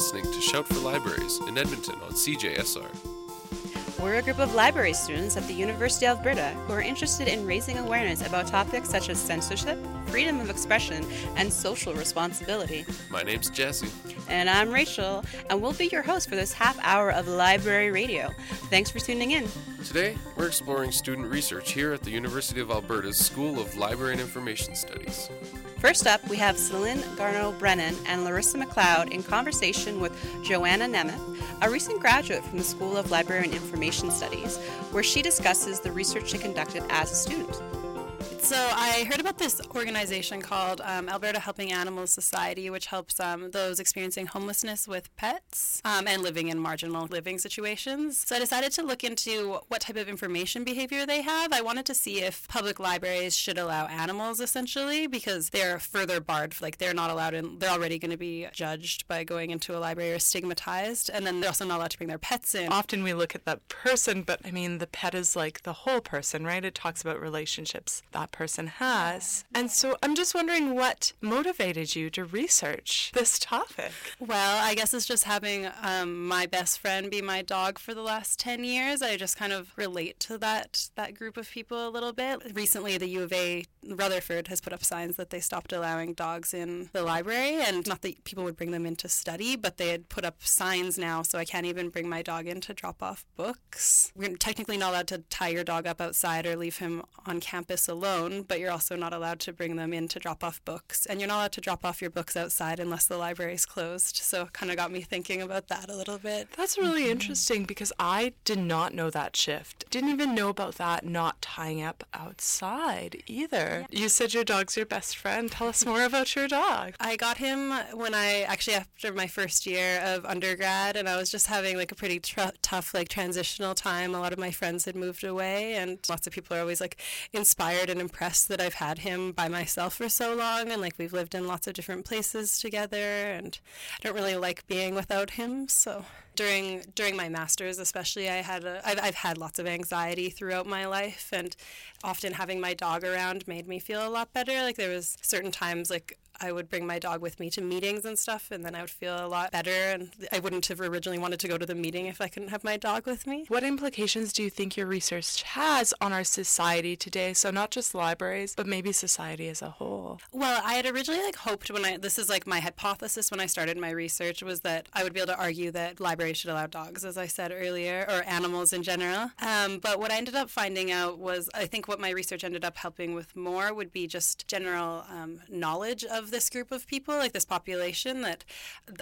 listening to Shout for Libraries in Edmonton on CJSR. We're a group of library students at the University of Alberta who are interested in raising awareness about topics such as censorship, freedom of expression, and social responsibility. My name's Jesse. And I'm Rachel, and we'll be your host for this half hour of library radio. Thanks for tuning in. Today, we're exploring student research here at the University of Alberta's School of Library and Information Studies. First up, we have Celine Garneau Brennan and Larissa McLeod in conversation with Joanna Nemeth, a recent graduate from the School of Library and Information Studies, where she discusses the research she conducted as a student. So I heard about this organization called um, Alberta Helping Animals Society, which helps um, those experiencing homelessness with pets um, and living in marginal living situations. So I decided to look into what type of information behavior they have. I wanted to see if public libraries should allow animals, essentially, because they're further barred. Like they're not allowed in. They're already going to be judged by going into a library or stigmatized, and then they're also not allowed to bring their pets in. Often we look at that person, but I mean the pet is like the whole person, right? It talks about relationships that person has. And so I'm just wondering what motivated you to research this topic. Well, I guess it's just having um, my best friend be my dog for the last 10 years. I just kind of relate to that that group of people a little bit. Recently, the U of A Rutherford has put up signs that they stopped allowing dogs in the library, and not that people would bring them in to study, but they had put up signs now, so I can't even bring my dog in to drop off books. We're technically not allowed to tie your dog up outside or leave him on campus alone, but you're also not allowed to bring them in to drop off books, and you're not allowed to drop off your books outside unless the library is closed. So, it kind of got me thinking about that a little bit. That's really mm-hmm. interesting because I did not know that shift. Didn't even know about that not tying up outside either. Yeah. You said your dog's your best friend. Tell us more about your dog. I got him when I actually after my first year of undergrad, and I was just having like a pretty tr- tough like transitional time. A lot of my friends had moved away, and lots of people are always like inspired and impressed that I've had him by myself for so long, and like we've lived in lots of different places together, and I don't really like being without him, so during during my masters especially I had a, I've, I've had lots of anxiety throughout my life and often having my dog around made me feel a lot better. Like there was certain times like I would bring my dog with me to meetings and stuff, and then I would feel a lot better. And I wouldn't have originally wanted to go to the meeting if I couldn't have my dog with me. What implications do you think your research has on our society today? So not just libraries, but maybe society as a whole. Well, I had originally like hoped when I this is like my hypothesis when I started my research was that I would be able to argue that libraries should allow dogs, as I said earlier, or animals in general. Um, but what I ended up finding out was I think what my research ended up helping with more would be just general um, knowledge of this group of people, like this population, that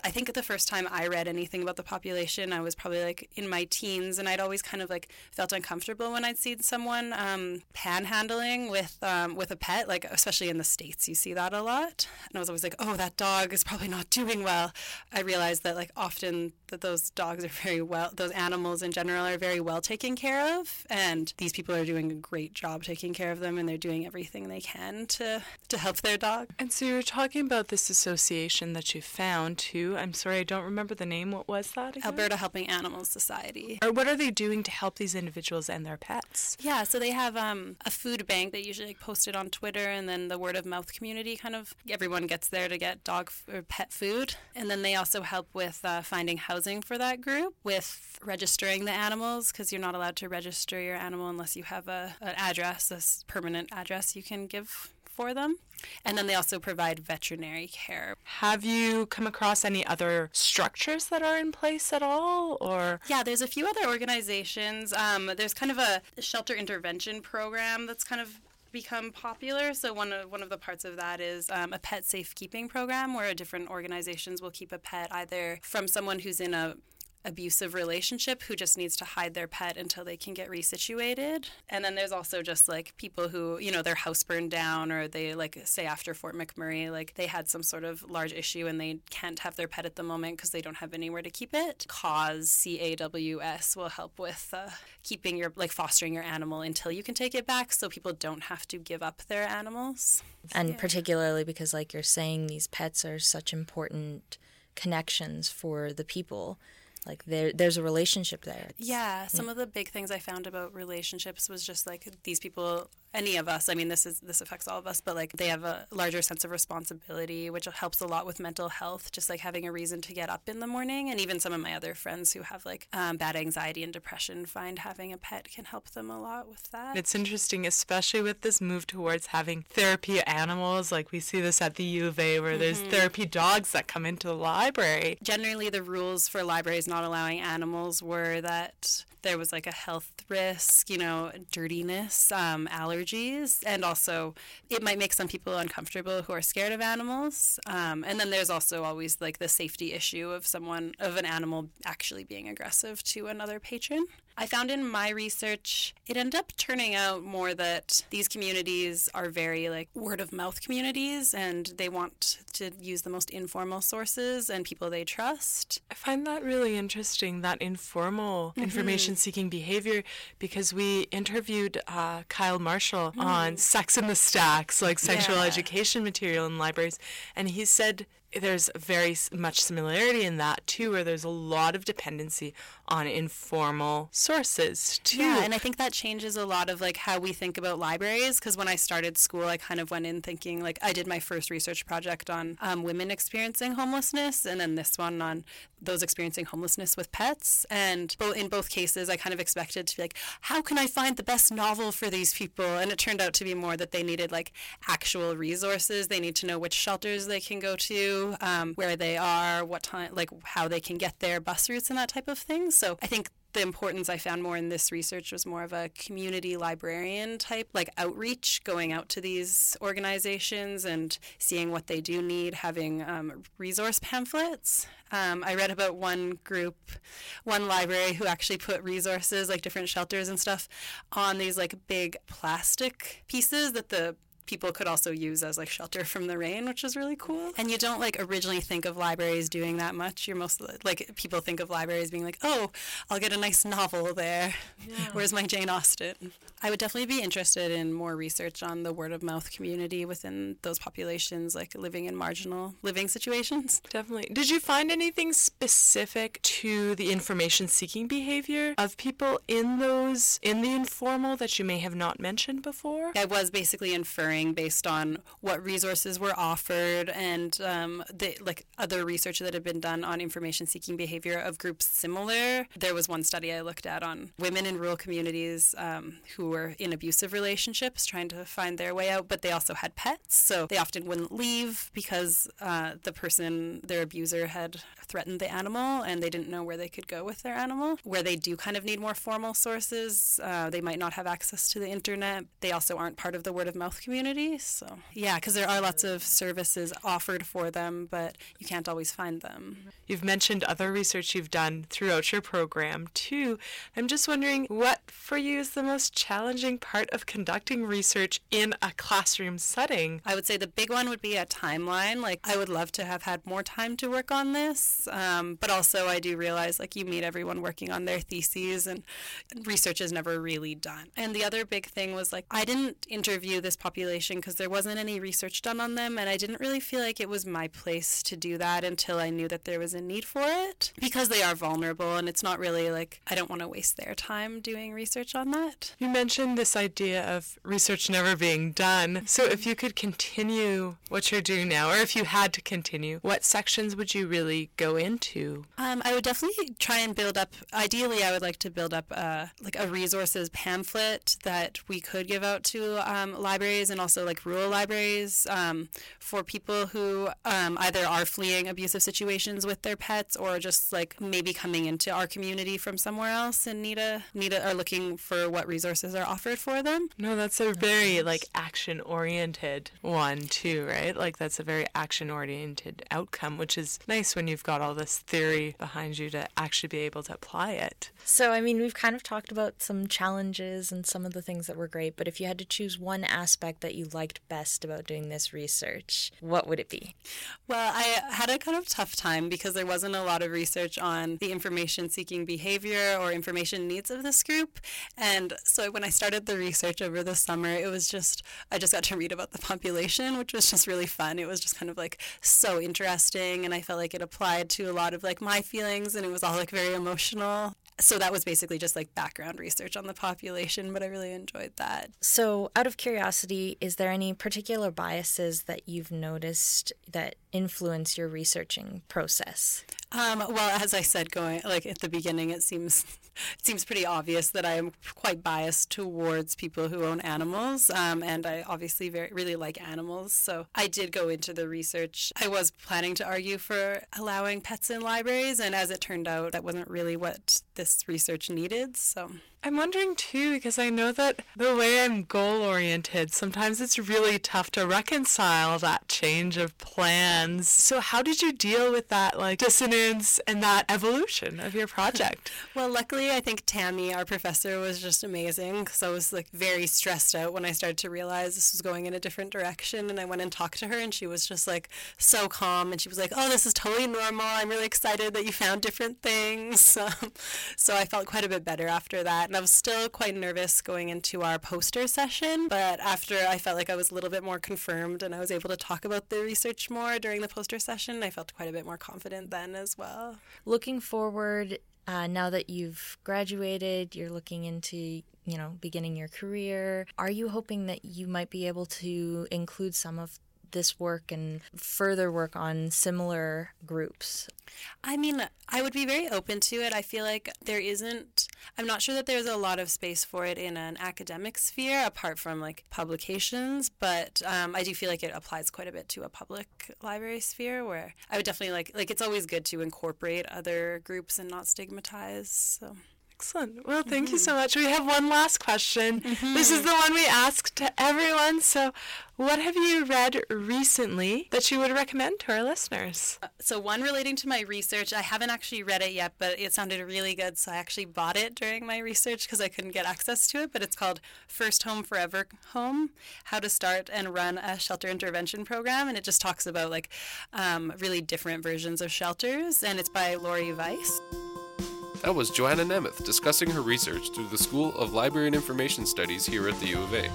I think the first time I read anything about the population, I was probably like in my teens, and I'd always kind of like felt uncomfortable when I'd seen someone um, panhandling with um, with a pet, like especially in the states, you see that a lot. And I was always like, oh, that dog is probably not doing well. I realized that like often that those dogs are very well, those animals in general are very well taken care of, and these people are doing a great job taking care of them, and they're doing everything they can to to help their dog. And so you're talking about this association that you found too. I'm sorry, I don't remember the name. What was that? Again? Alberta Helping Animals Society. Or what are they doing to help these individuals and their pets? Yeah, so they have um, a food bank They usually like, posted on Twitter, and then the word of mouth community kind of everyone gets there to get dog f- or pet food, and then they also help with uh, finding housing for that group, with registering the animals because you're not allowed to register your animal unless you have a an address, a permanent address you can give for them. And then they also provide veterinary care. Have you come across any other structures that are in place at all, or? Yeah, there's a few other organizations. Um, there's kind of a shelter intervention program that's kind of become popular. So one of one of the parts of that is um, a pet safekeeping program, where different organizations will keep a pet either from someone who's in a abusive relationship who just needs to hide their pet until they can get resituated. And then there's also just like people who, you know, their house burned down or they like say after Fort McMurray, like they had some sort of large issue and they can't have their pet at the moment because they don't have anywhere to keep it. Cause C A W S will help with uh, keeping your like fostering your animal until you can take it back so people don't have to give up their animals. And yeah. particularly because like you're saying these pets are such important connections for the people like there there's a relationship there it's, yeah some yeah. of the big things i found about relationships was just like these people any of us. I mean, this is this affects all of us, but like they have a larger sense of responsibility, which helps a lot with mental health. Just like having a reason to get up in the morning, and even some of my other friends who have like um, bad anxiety and depression find having a pet can help them a lot with that. It's interesting, especially with this move towards having therapy animals. Like we see this at the U of A, where mm-hmm. there's therapy dogs that come into the library. Generally, the rules for libraries not allowing animals were that there was like a health risk, you know, dirtiness, um, allergies, and also it might make some people uncomfortable who are scared of animals. Um, and then there's also always like the safety issue of someone, of an animal actually being aggressive to another patron. I found in my research, it ended up turning out more that these communities are very like word of mouth communities and they want to use the most informal sources and people they trust. I find that really interesting, that informal mm-hmm. information seeking behavior, because we interviewed uh, Kyle Marshall mm. on Sex in the Stacks, like sexual yeah. education material in libraries, and he said there's very much similarity in that too, where there's a lot of dependency on informal sources too. Yeah, and I think that changes a lot of like how we think about libraries. Because when I started school, I kind of went in thinking like I did my first research project on um, women experiencing homelessness, and then this one on those experiencing homelessness with pets. And in both cases, I kind of expected to be like, how can I find the best novel for these people? And it turned out to be more that they needed like actual resources. They need to know which shelters they can go to, um, where they are, what time, like how they can get there, bus routes, and that type of thing. So I think the importance I found more in this research was more of a community librarian type, like outreach, going out to these organizations and seeing what they do need, having um, resource pamphlets. Um, I read about one group, one library who actually put resources, like different shelters and stuff, on these like big plastic pieces that the people could also use as like shelter from the rain, which is really cool. And you don't like originally think of libraries doing that much. You're most like people think of libraries being like, oh, I'll get a nice novel there. Yeah. Where's my Jane Austen? I would definitely be interested in more research on the word of mouth community within those populations, like living in marginal living situations. Definitely. Did you find anything specific to the information seeking behavior of people in those in the informal that you may have not mentioned before? I was basically inferring based on what resources were offered and um, the like other research that had been done on information seeking behavior of groups similar. There was one study I looked at on women in rural communities um, who were in abusive relationships trying to find their way out, but they also had pets, so they often wouldn't leave because uh, the person, their abuser, had threatened the animal and they didn't know where they could go with their animal. Where they do kind of need more formal sources, uh, they might not have access to the internet. They also aren't part of the word of mouth community. So, yeah, because there are lots of services offered for them, but you can't always find them. You've mentioned other research you've done throughout your program, too. I'm just wondering what for you is the most challenging part of conducting research in a classroom setting? I would say the big one would be a timeline. Like, I would love to have had more time to work on this. Um, but also, I do realize like you meet everyone working on their theses, and research is never really done. And the other big thing was like I didn't interview this population because there wasn't any research done on them, and I didn't really feel like it was my place to do that until I knew that there was a need for it because they are vulnerable, and it's not really like I don't want to waste their time doing research on that. You mentioned this idea of research never being done. So if you could continue what you're doing now, or if you had to continue, what sections would you really go into? Um, I would definitely try and build up. Ideally, I would like to build up uh, like a resources pamphlet that we could give out to um, libraries and also like rural libraries um, for people who um, either are fleeing abusive situations with their pets or just like maybe coming into our community from somewhere else and need a need a, are looking for what resources are offered for them. No, that's a very like action oriented one too, right? Like that's a very action oriented outcome, which is nice when you've got got all this theory behind you to actually be able to apply it. So, I mean, we've kind of talked about some challenges and some of the things that were great, but if you had to choose one aspect that you liked best about doing this research, what would it be? Well, I had a kind of tough time because there wasn't a lot of research on the information seeking behavior or information needs of this group. And so when I started the research over the summer, it was just, I just got to read about the population, which was just really fun. It was just kind of like so interesting. And I felt like it applied to a lot of like my feelings and it was all like very emotional. So that was basically just like background research on the population, but I really enjoyed that. So, out of curiosity, is there any particular biases that you've noticed that influence your researching process? Um, well, as I said, going like at the beginning, it seems it seems pretty obvious that I am quite biased towards people who own animals, um, and I obviously very really like animals. So I did go into the research. I was planning to argue for allowing pets in libraries, and as it turned out, that wasn't really what this research needed. So I'm wondering too, because I know that the way I'm goal oriented, sometimes it's really tough to reconcile that change of plans. So, how did you deal with that, like dissonance and that evolution of your project? well, luckily, I think Tammy, our professor, was just amazing because I was like very stressed out when I started to realize this was going in a different direction. And I went and talked to her, and she was just like so calm. And she was like, Oh, this is totally normal. I'm really excited that you found different things. So, I felt quite a bit better after that and I was still quite nervous going into our poster session. But after I felt like I was a little bit more confirmed and I was able to talk about the research more during the poster session, I felt quite a bit more confident then as well. Looking forward, uh, now that you've graduated, you're looking into you know beginning your career. Are you hoping that you might be able to include some of this work and further work on similar groups? I mean, I would be very open to it. I feel like there isn't, I'm not sure that there's a lot of space for it in an academic sphere apart from like publications, but um, I do feel like it applies quite a bit to a public library sphere where I would definitely like, like, it's always good to incorporate other groups and not stigmatize. So. Excellent. Well, thank mm-hmm. you so much. We have one last question. Mm-hmm. This is the one we ask to everyone. So, what have you read recently that you would recommend to our listeners? Uh, so, one relating to my research, I haven't actually read it yet, but it sounded really good. So, I actually bought it during my research because I couldn't get access to it. But it's called First Home Forever Home How to Start and Run a Shelter Intervention Program. And it just talks about like um, really different versions of shelters. And it's by Lori Weiss. That was Joanna Nemeth discussing her research through the School of Library and Information Studies here at the U of A.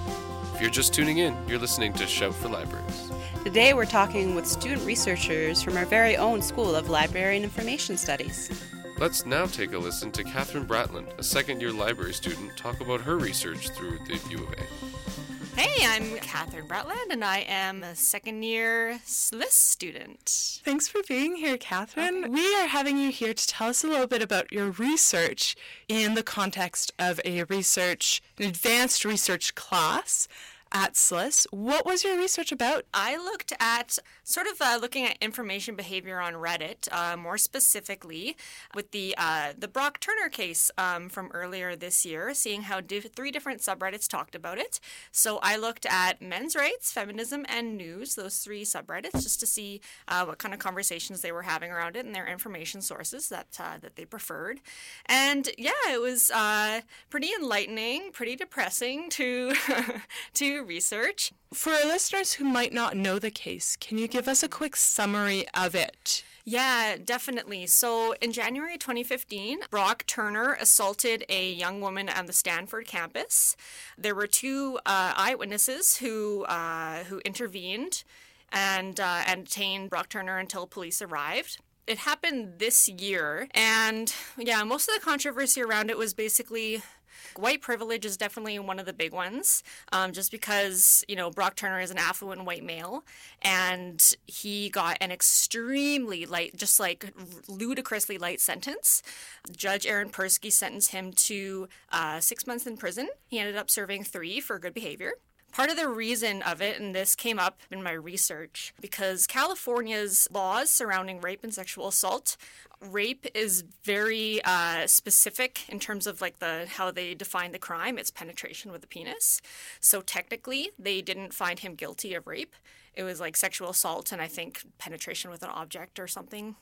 If you're just tuning in, you're listening to Shout for Libraries. Today we're talking with student researchers from our very own School of Library and Information Studies. Let's now take a listen to Catherine Bratland, a second year library student, talk about her research through the U of A. Hey, I'm Catherine Bratland, and I am a second year SLIS student. Thanks for being here, Catherine. Okay. We are having you here to tell us a little bit about your research in the context of a research, an advanced research class at SLIS. What was your research about? I looked at sort of uh, looking at information behavior on Reddit, uh, more specifically with the uh, the Brock Turner case um, from earlier this year, seeing how three different subreddits talked about it. So I looked at men's rights, feminism, and news, those three subreddits, just to see uh, what kind of conversations they were having around it and their information sources that uh, that they preferred. And yeah, it was uh, pretty enlightening, pretty depressing to to research. For our listeners who might not know the case, can you give us a quick summary of it? Yeah, definitely. So in January 2015, Brock Turner assaulted a young woman on the Stanford campus. There were two uh, eyewitnesses who uh, who intervened and uh, and detained Brock Turner until police arrived it happened this year and yeah most of the controversy around it was basically White privilege is definitely one of the big ones, um, just because, you know, Brock Turner is an affluent white male and he got an extremely light, just like ludicrously light sentence. Judge Aaron Persky sentenced him to uh, six months in prison. He ended up serving three for good behavior. Part of the reason of it, and this came up in my research, because California's laws surrounding rape and sexual assault rape is very uh, specific in terms of like the how they define the crime. It's penetration with a penis. So technically, they didn't find him guilty of rape. It was like sexual assault and I think penetration with an object or something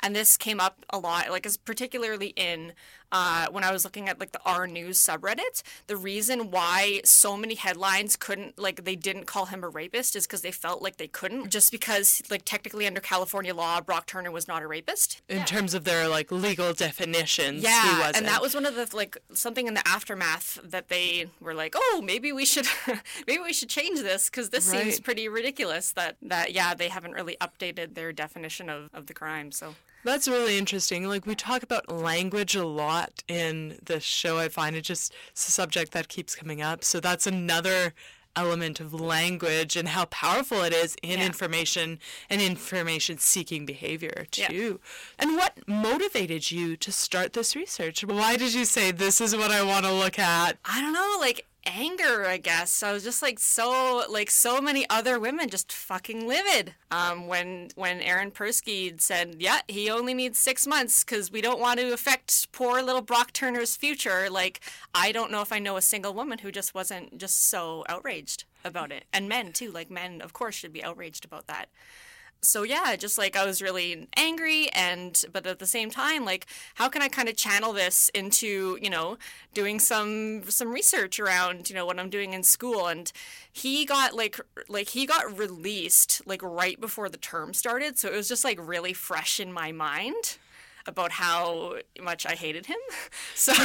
and this came up a lot, like particularly in uh, when I was looking at like the R News subreddit. The reason why so many headlines couldn't like they didn't call him a rapist is because they felt like they couldn't, just because like technically under California law, Brock Turner was not a rapist in yeah. terms of their like legal definitions. Yeah, and that was one of the like something in the aftermath that they were like, oh, maybe we should maybe we should change this because this right. seems pretty ridiculous. That that yeah, they haven't really updated their definition of of the crimes. So That's really interesting. Like we talk about language a lot in this show. I find it just it's a subject that keeps coming up. So that's another element of language and how powerful it is in Yeah. information and information seeking behavior Yeah. too. And what motivated you to start this research? Why did you say this is what I want to look at? I don't know, like anger, I guess. I was just like so like so many other women just fucking livid. Um when when Aaron Persky said, "Yeah, he only needs 6 months cuz we don't want to affect poor little Brock Turner's future." Like I don't know if I know a single woman who just wasn't just so outraged about it. And men too, like men of course should be outraged about that so yeah just like i was really angry and but at the same time like how can i kind of channel this into you know doing some some research around you know what i'm doing in school? And he got like like he got released like right before the term started. So it was just like really fresh in my mind about how much I hated him. So, so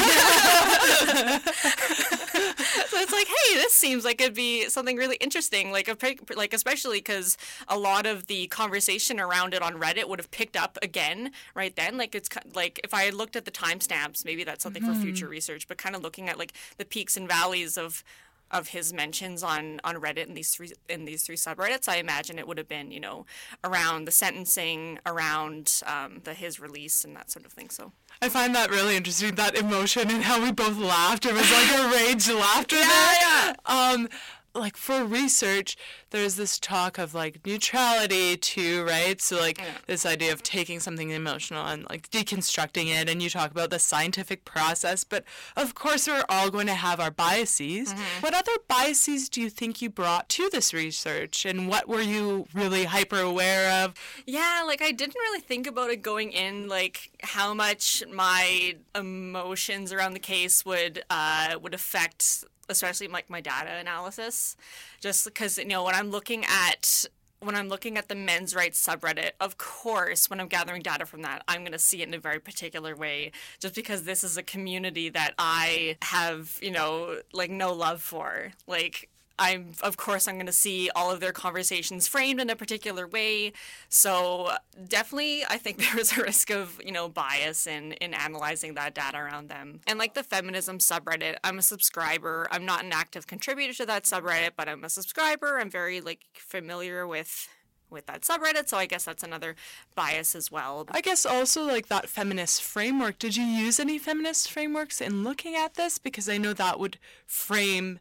it's like, hey, this seems like it'd be something really interesting. Like, a, like especially because a lot of the conversation around it on Reddit would have picked up again right then. Like, it's like if I had looked at the timestamps, maybe that's something for future mm. research. But kind of looking at like the peaks and valleys of of his mentions on on Reddit in these three in these three subreddits, I imagine it would have been you know around the sentencing, around um, the his release and that sort of thing. So I find that really interesting, that emotion and how we both laughed. It was like a rage laughter there. yeah. Um, like for research, there's this talk of like neutrality too, right? So like this idea of taking something emotional and like deconstructing it, and you talk about the scientific process. But of course, we're all going to have our biases. Mm-hmm. What other biases do you think you brought to this research, and what were you really hyper aware of? yeah, like I didn't really think about it going in, like how much my emotions around the case would uh, would affect, especially like my data analysis, just because you know when I'm looking at when I'm looking at the men's rights subreddit, of course, when I'm gathering data from that, I'm going to see it in a very particular way, just because this is a community that I have, you know, like no love for. Like, I'm, of course, I'm going to see all of their conversations framed in a particular way. So definitely, I think there is a risk of, you know, bias in, in analyzing that data around them. And like the feminism subreddit, I'm a subscriber. I'm not an active contributor to that subreddit, but I'm a subscriber. I'm very like familiar with with that subreddit, so I guess that's another bias as well. I guess also like that feminist framework. Did you use any feminist frameworks in looking at this? Because I know that would frame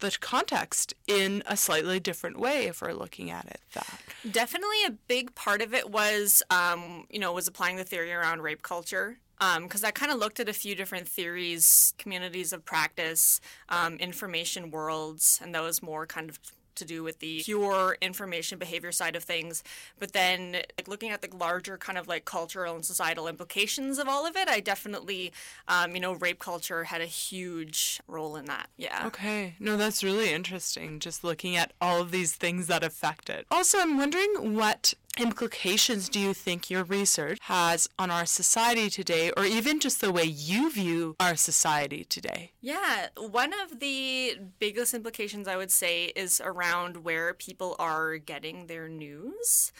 the context in a slightly different way if we're looking at it that. Definitely a big part of it was, um, you know, was applying the theory around rape culture. Because I kind of looked at a few different theories, communities of practice, um, information worlds, and those more kind of to do with the pure information behavior side of things. But then, like looking at the larger kind of like cultural and societal implications of all of it, I definitely, um, you know, rape culture had a huge role in that. Yeah. Okay. No, that's really interesting. Just looking at all of these things that affect it. Also, I'm wondering what implications do you think your research has on our society today, or even just the way you view our society today? Yeah, one of the biggest implications I would say is around where people are getting their news.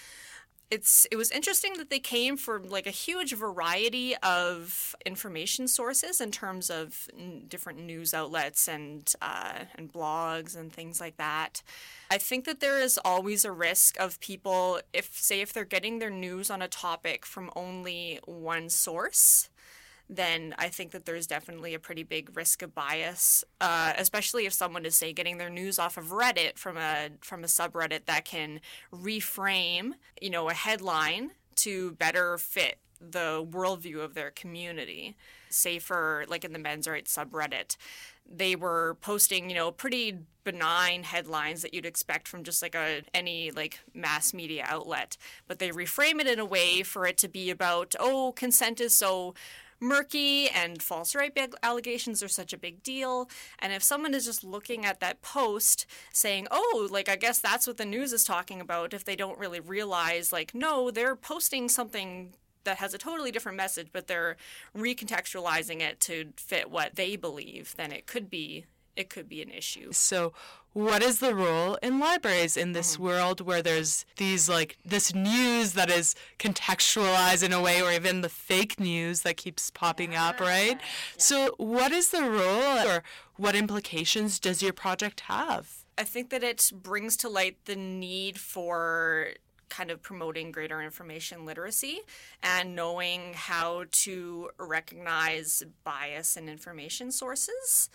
It's it was interesting that they came from like a huge variety of information sources in terms of n- different news outlets and uh, and blogs and things like that. I think that there is always a risk of people if say if they're getting their news on a topic from only one source then I think that there's definitely a pretty big risk of bias, uh, especially if someone is say getting their news off of Reddit from a from a subreddit that can reframe, you know, a headline to better fit the worldview of their community. Say for like in the men's rights subreddit, they were posting, you know, pretty benign headlines that you'd expect from just like a any like mass media outlet, but they reframe it in a way for it to be about, oh, consent is so murky and false rape allegations are such a big deal. And if someone is just looking at that post saying, oh, like, I guess that's what the news is talking about, if they don't really realize, like, no, they're posting something that has a totally different message, but they're recontextualizing it to fit what they believe, then it could be it could be an issue. So, what is the role in libraries in this mm-hmm. world where there's these like this news that is contextualized in a way, or even the fake news that keeps popping up, ah, right? So, what is the role, or what implications does your project have? I think that it brings to light the need for kind of promoting greater information literacy and knowing how to recognize bias in information sources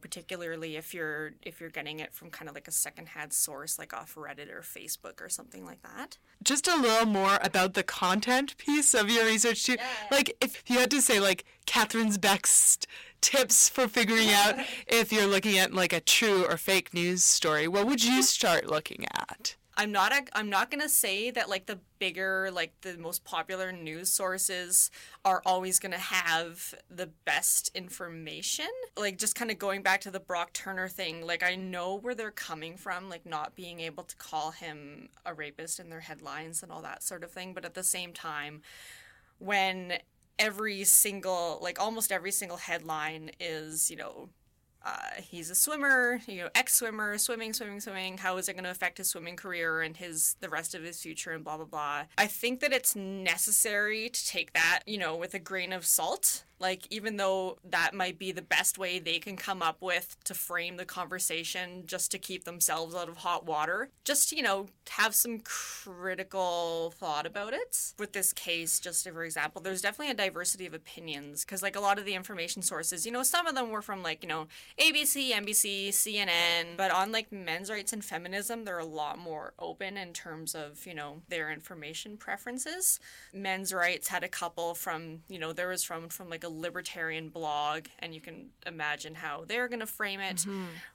particularly if you're if you're getting it from kind of like a secondhand source like off Reddit or Facebook or something like that. Just a little more about the content piece of your research too. Like if you had to say like Catherine's best tips for figuring out if you're looking at like a true or fake news story, what would you start looking at? I'm not a, I'm not gonna say that like the bigger like the most popular news sources are always gonna have the best information. Like just kind of going back to the Brock Turner thing, like I know where they're coming from, like not being able to call him a rapist in their headlines and all that sort of thing. But at the same time, when every single like almost every single headline is you know uh, he's a swimmer, you know, ex-swimmer, swimming, swimming, swimming. How is it going to affect his swimming career and his the rest of his future and blah blah blah. I think that it's necessary to take that, you know, with a grain of salt. Like even though that might be the best way they can come up with to frame the conversation just to keep themselves out of hot water, just you know, have some critical thought about it. With this case, just for example, there's definitely a diversity of opinions because like a lot of the information sources, you know, some of them were from like, you know, ABC, NBC, CNN, but on like men's rights and feminism, they're a lot more open in terms of, you know, their information preferences. Men's rights had a couple from, you know, there was from from like a libertarian blog and you can imagine how they're going to frame it.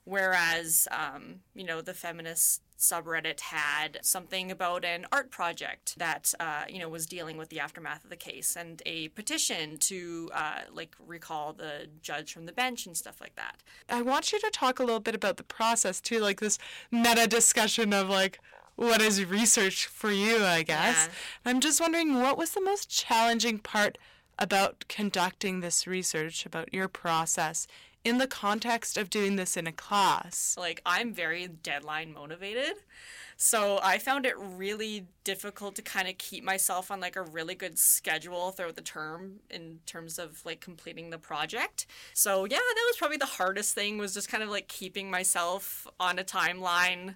Whereas, um, you know, the feminist subreddit had something about an art project that uh, you know was dealing with the aftermath of the case and a petition to uh, like recall the judge from the bench and stuff like that. I want you to talk a little bit about the process too, like this meta discussion of like what is research for you, I guess. I'm just wondering what was the most challenging part about conducting this research, about your process in the context of doing this in a class? Like I'm very deadline motivated. So I found it really difficult to kind of keep myself on like a really good schedule throughout the term in terms of like completing the project. So yeah, that was probably the hardest thing was just kind of like keeping myself on a timeline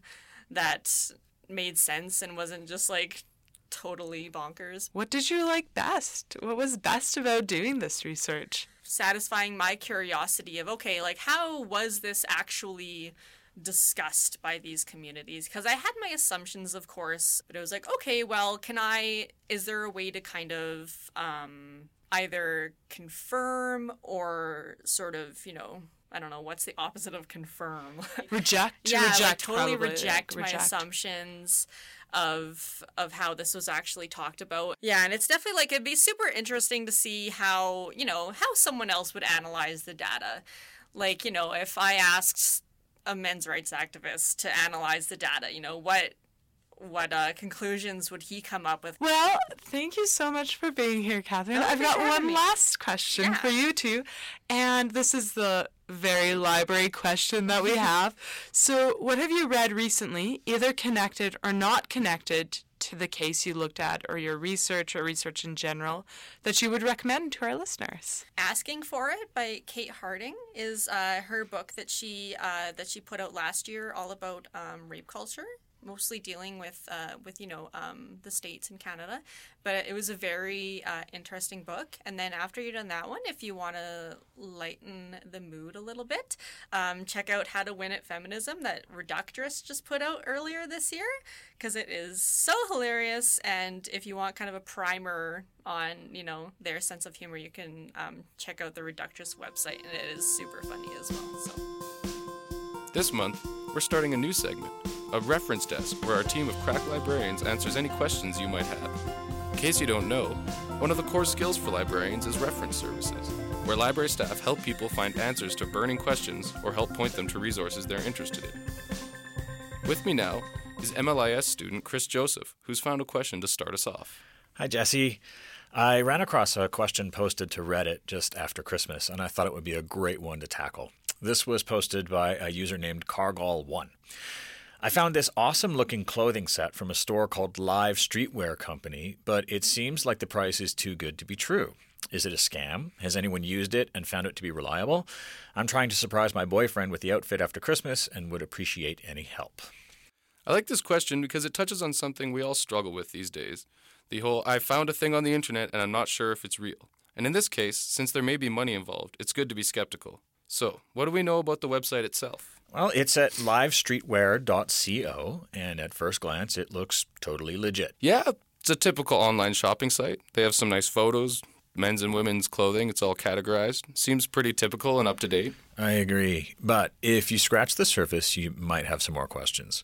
that made sense and wasn't just like totally bonkers. What did you like best? What was best about doing this research? satisfying my curiosity of okay like how was this actually discussed by these communities because i had my assumptions of course but it was like okay well can i is there a way to kind of um, either confirm or sort of you know i don't know what's the opposite of confirm Reject? yeah, reject, like totally reject like, my reject. assumptions of of how this was actually talked about. Yeah, and it's definitely like it'd be super interesting to see how, you know, how someone else would analyze the data. Like, you know, if I asked a men's rights activist to analyze the data, you know, what what uh, conclusions would he come up with? Well, thank you so much for being here, Catherine. Oh, I've got one me. last question Yeah. for you two, and this is the very library question that we have. so, what have you read recently, either connected or not connected to the case you looked at, or your research or research in general, that you would recommend to our listeners? Asking for It by Kate Harding is uh, her book that she uh, that she put out last year, all about um, rape culture, mostly dealing with uh, with you know um, the states and Canada. But it was a very uh, interesting book. And then after you've done that one, if you want to lighten the mood a little bit, um, check out How to Win at Feminism that Reductress just put out earlier this year because it is so hilarious. And if you want kind of a primer on you know their sense of humor, you can um, check out the Reductress website, and it is super funny as well. So. This month, we're starting a new segment, a reference desk, where our team of crack librarians answers any questions you might have. In case you don't know, one of the core skills for librarians is reference services, where library staff help people find answers to burning questions or help point them to resources they're interested in. With me now is MLIS student Chris Joseph, who's found a question to start us off. Hi, Jesse. I ran across a question posted to Reddit just after Christmas, and I thought it would be a great one to tackle. This was posted by a user named Cargol1. I found this awesome looking clothing set from a store called Live Streetwear Company, but it seems like the price is too good to be true. Is it a scam? Has anyone used it and found it to be reliable? I'm trying to surprise my boyfriend with the outfit after Christmas and would appreciate any help. I like this question because it touches on something we all struggle with these days the whole I found a thing on the internet and I'm not sure if it's real. And in this case, since there may be money involved, it's good to be skeptical. So, what do we know about the website itself? Well, it's at livestreetwear.co, and at first glance, it looks totally legit. Yeah, it's a typical online shopping site. They have some nice photos, men's and women's clothing. It's all categorized. Seems pretty typical and up to date. I agree. But if you scratch the surface, you might have some more questions.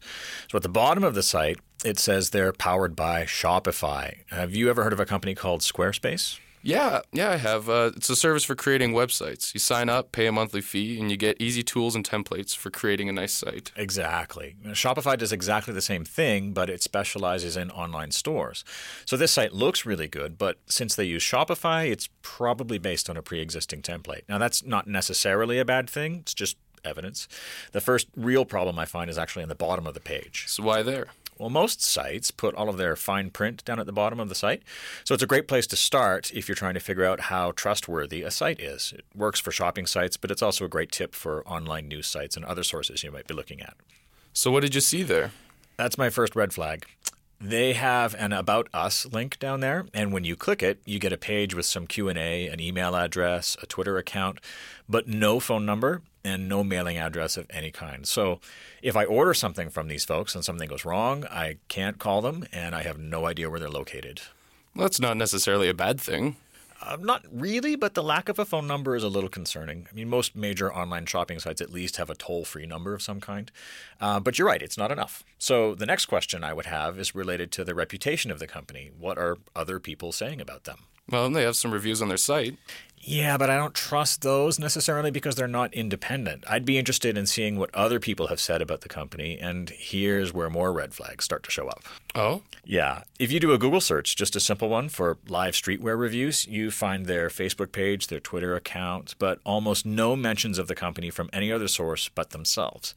So at the bottom of the site, it says they're powered by Shopify. Have you ever heard of a company called Squarespace? Yeah, yeah, I have. Uh, it's a service for creating websites. You sign up, pay a monthly fee, and you get easy tools and templates for creating a nice site. Exactly. Shopify does exactly the same thing, but it specializes in online stores. So this site looks really good, but since they use Shopify, it's probably based on a pre existing template. Now, that's not necessarily a bad thing, it's just evidence. The first real problem I find is actually on the bottom of the page. So, why there? Well, most sites put all of their fine print down at the bottom of the site. So it's a great place to start if you're trying to figure out how trustworthy a site is. It works for shopping sites, but it's also a great tip for online news sites and other sources you might be looking at. So, what did you see there? That's my first red flag. They have an about us link down there, and when you click it, you get a page with some Q&A, an email address, a Twitter account, but no phone number and no mailing address of any kind. So, if I order something from these folks and something goes wrong, I can't call them and I have no idea where they're located. Well, that's not necessarily a bad thing. Uh, not really, but the lack of a phone number is a little concerning. I mean, most major online shopping sites at least have a toll free number of some kind. Uh, but you're right, it's not enough. So the next question I would have is related to the reputation of the company. What are other people saying about them? Well, they have some reviews on their site. Yeah, but I don't trust those necessarily because they're not independent. I'd be interested in seeing what other people have said about the company, and here's where more red flags start to show up. Oh? Yeah. If you do a Google search, just a simple one for live streetwear reviews, you find their Facebook page, their Twitter account, but almost no mentions of the company from any other source but themselves.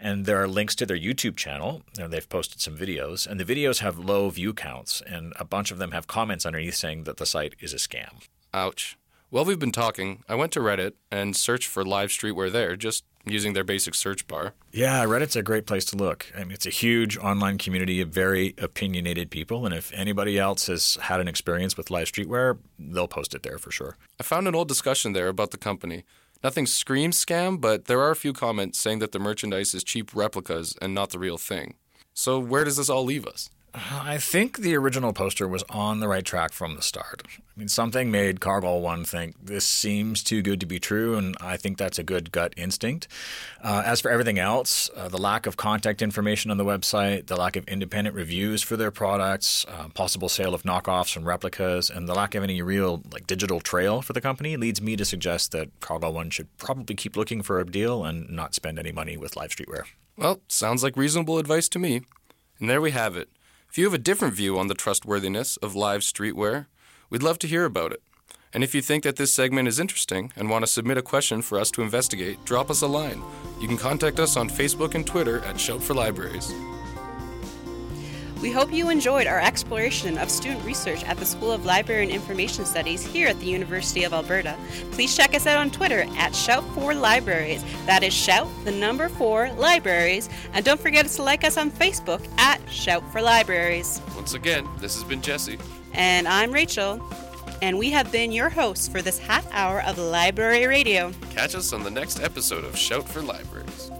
And there are links to their YouTube channel, and they've posted some videos, and the videos have low view counts, and a bunch of them have comments underneath saying that the site is a scam. Ouch. While we've been talking, I went to Reddit and searched for live streetwear there, just using their basic search bar. Yeah, Reddit's a great place to look. I mean, it's a huge online community of very opinionated people, and if anybody else has had an experience with live streetwear, they'll post it there for sure. I found an old discussion there about the company. Nothing screams scam, but there are a few comments saying that the merchandise is cheap replicas and not the real thing. So, where does this all leave us? I think the original poster was on the right track from the start. I mean, something made Cargol One think this seems too good to be true, and I think that's a good gut instinct. Uh, as for everything else, uh, the lack of contact information on the website, the lack of independent reviews for their products, uh, possible sale of knockoffs and replicas, and the lack of any real like digital trail for the company leads me to suggest that Cargol One should probably keep looking for a deal and not spend any money with live streetwear. Well, sounds like reasonable advice to me. And there we have it. If you have a different view on the trustworthiness of live streetwear, we'd love to hear about it. And if you think that this segment is interesting and want to submit a question for us to investigate, drop us a line. You can contact us on Facebook and Twitter at Shout for Libraries. We hope you enjoyed our exploration of student research at the School of Library and Information Studies here at the University of Alberta. Please check us out on Twitter at Shout for Libraries. That is Shout, the number four, Libraries. And don't forget to like us on Facebook at Shout for Libraries. Once again, this has been Jesse. And I'm Rachel. And we have been your hosts for this half hour of Library Radio. Catch us on the next episode of Shout for Libraries.